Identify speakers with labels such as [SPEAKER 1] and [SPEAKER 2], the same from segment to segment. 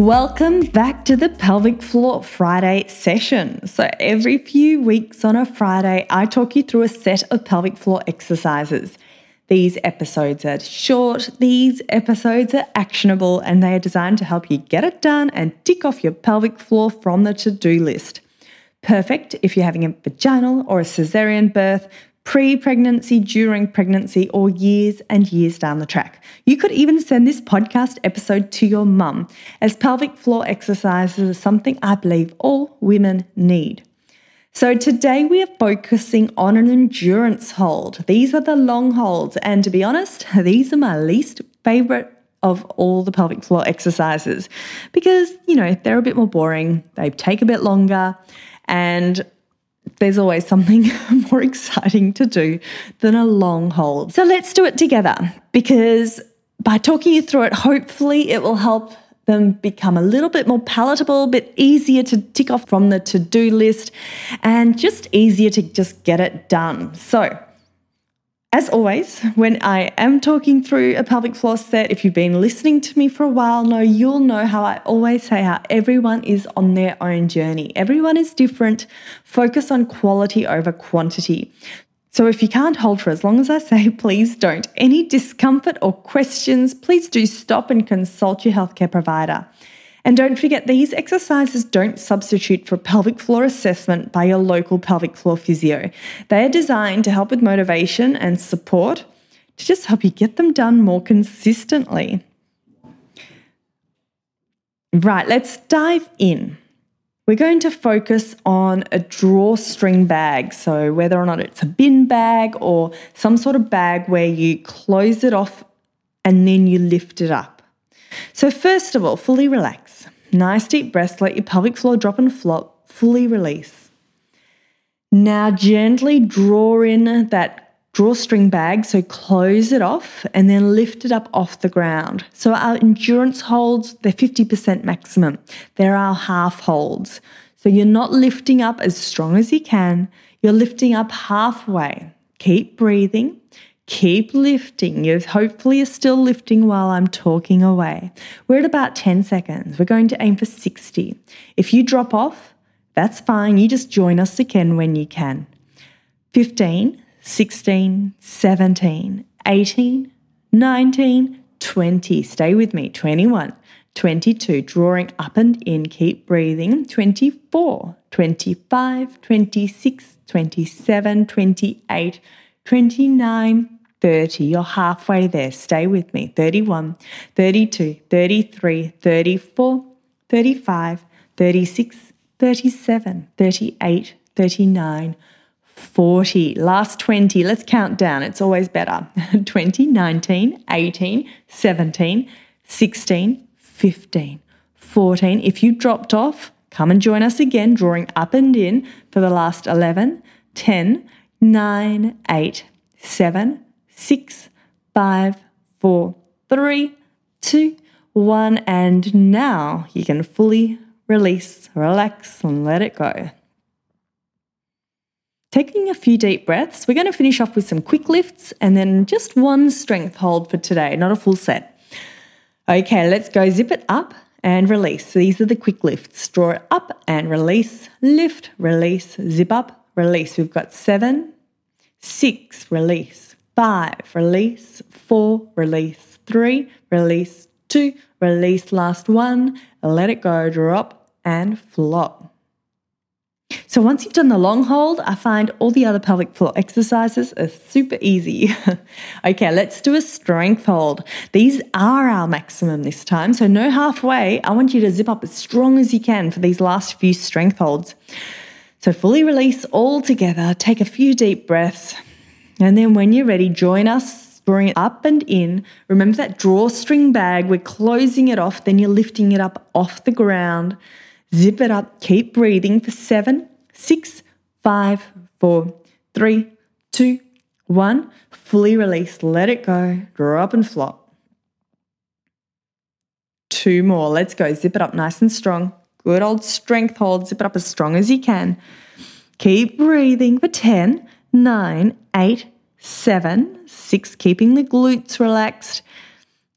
[SPEAKER 1] Welcome back to the Pelvic Floor Friday session. So, every few weeks on a Friday, I talk you through a set of pelvic floor exercises. These episodes are short, these episodes are actionable, and they are designed to help you get it done and tick off your pelvic floor from the to do list. Perfect if you're having a vaginal or a cesarean birth, pre pregnancy, during pregnancy, or years and years down the track. You could even send this podcast episode to your mum, as pelvic floor exercises are something I believe all women need. So, today we are focusing on an endurance hold. These are the long holds, and to be honest, these are my least favorite of all the pelvic floor exercises because, you know, they're a bit more boring, they take a bit longer, and there's always something more exciting to do than a long hold. So let's do it together because by talking you through it, hopefully it will help them become a little bit more palatable, a bit easier to tick off from the to do list, and just easier to just get it done. So, as always, when I am talking through a pelvic floor set, if you've been listening to me for a while, know you'll know how I always say how everyone is on their own journey. Everyone is different. Focus on quality over quantity. So if you can't hold for as long as I say, please don't. Any discomfort or questions, please do stop and consult your healthcare provider. And don't forget, these exercises don't substitute for pelvic floor assessment by your local pelvic floor physio. They are designed to help with motivation and support to just help you get them done more consistently. Right, let's dive in. We're going to focus on a drawstring bag. So, whether or not it's a bin bag or some sort of bag where you close it off and then you lift it up. So, first of all, fully relax. Nice deep breaths, let your pelvic floor drop and flop, fully release. Now, gently draw in that drawstring bag, so close it off and then lift it up off the ground. So, our endurance holds, they're 50% maximum. They're our half holds. So, you're not lifting up as strong as you can, you're lifting up halfway. Keep breathing. Keep lifting. You hopefully are still lifting while I'm talking away. We're at about 10 seconds. We're going to aim for 60. If you drop off, that's fine. You just join us again when you can. 15, 16, 17, 18, 19, 20. Stay with me. 21, 22. Drawing up and in. Keep breathing. 24, 25, 26, 27, 28, 29, 30. You're halfway there. Stay with me. 31, 32, 33, 34, 35, 36, 37, 38, 39, 40. Last 20. Let's count down. It's always better. 20, 19, 18, 17, 16, 15, 14. If you dropped off, come and join us again, drawing up and in for the last 11, 10, 9, 8, 7, six, five, four, three, two, one. And now you can fully release, relax, and let it go. Taking a few deep breaths, we're going to finish off with some quick lifts and then just one strength hold for today, not a full set. Okay, let's go zip it up and release. these are the quick lifts. Draw it up and release, lift, release, zip up, release. We've got seven, six, release, five, release, four, release, three, release, two, release, last one, let it go, drop and flop. So once you've done the long hold, I find all the other pelvic floor exercises are super easy. okay, let's do a strength hold. These are our maximum this time, so no halfway. I want you to zip up as strong as you can for these last few strength holds. So fully release all together, take a few deep breaths. And then when you're ready, join us drawing it up and in. Remember that drawstring bag, we're closing it off, then you're lifting it up off the ground. Zip it up, keep breathing for seven, six, five, four, three, two, one. Fully release, let it go, draw up and flop. Two more, let's go. Zip it up nice and strong. Good old strength hold, zip it up as strong as you can. Keep breathing for 10, 9, 8, 7, 6, keeping the glutes relaxed,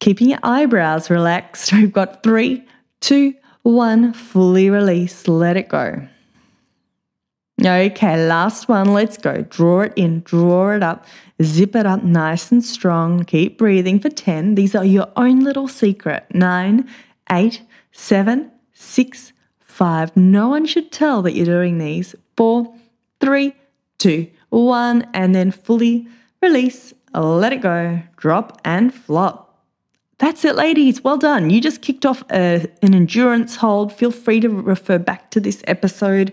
[SPEAKER 1] keeping your eyebrows relaxed. We've got three, two, one, fully release, let it go. Okay, last one. Let's go. Draw it in, draw it up, zip it up nice and strong. Keep breathing for 10. These are your own little secret. 9, 8, 7, 6, 5. No one should tell that you're doing these. 4, 3, 2, 1. And then fully release, let it go, drop and flop. That's it, ladies. Well done. You just kicked off a, an endurance hold. Feel free to refer back to this episode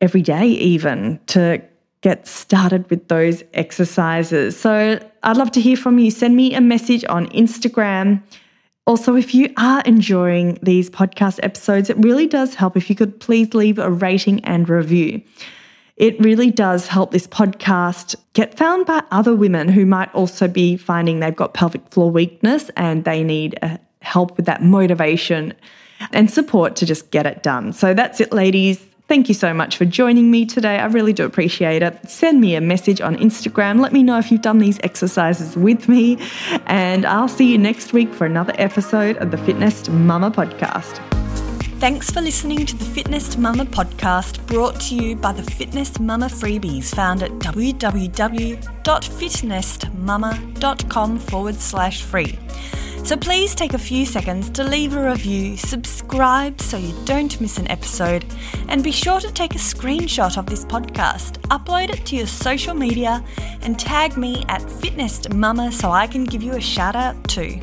[SPEAKER 1] every day, even to get started with those exercises. So I'd love to hear from you. Send me a message on Instagram. Also, if you are enjoying these podcast episodes, it really does help if you could please leave a rating and review. It really does help this podcast get found by other women who might also be finding they've got pelvic floor weakness and they need uh, help with that motivation and support to just get it done. So that's it, ladies. Thank you so much for joining me today. I really do appreciate it. Send me a message on Instagram. Let me know if you've done these exercises with me. And I'll see you next week for another episode of the FitNest Mama podcast.
[SPEAKER 2] Thanks for listening to the FitNest Mama podcast brought to you by the FitNest Mama freebies found at www.fitnestmama.com forward slash free. So please take a few seconds to leave a review, subscribe so you don't miss an episode, and be sure to take a screenshot of this podcast, upload it to your social media, and tag me at FitNest Mama so I can give you a shout out too.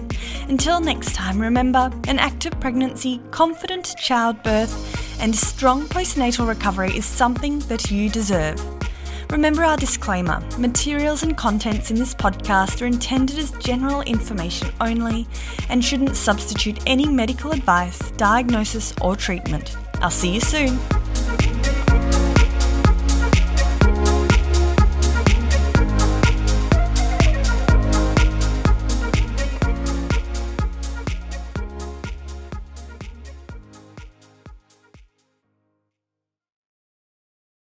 [SPEAKER 2] Until next time, remember an active pregnancy, confident childbirth, and strong postnatal recovery is something that you deserve. Remember our disclaimer materials and contents in this podcast are intended as general information only and shouldn't substitute any medical advice, diagnosis, or treatment. I'll see you soon.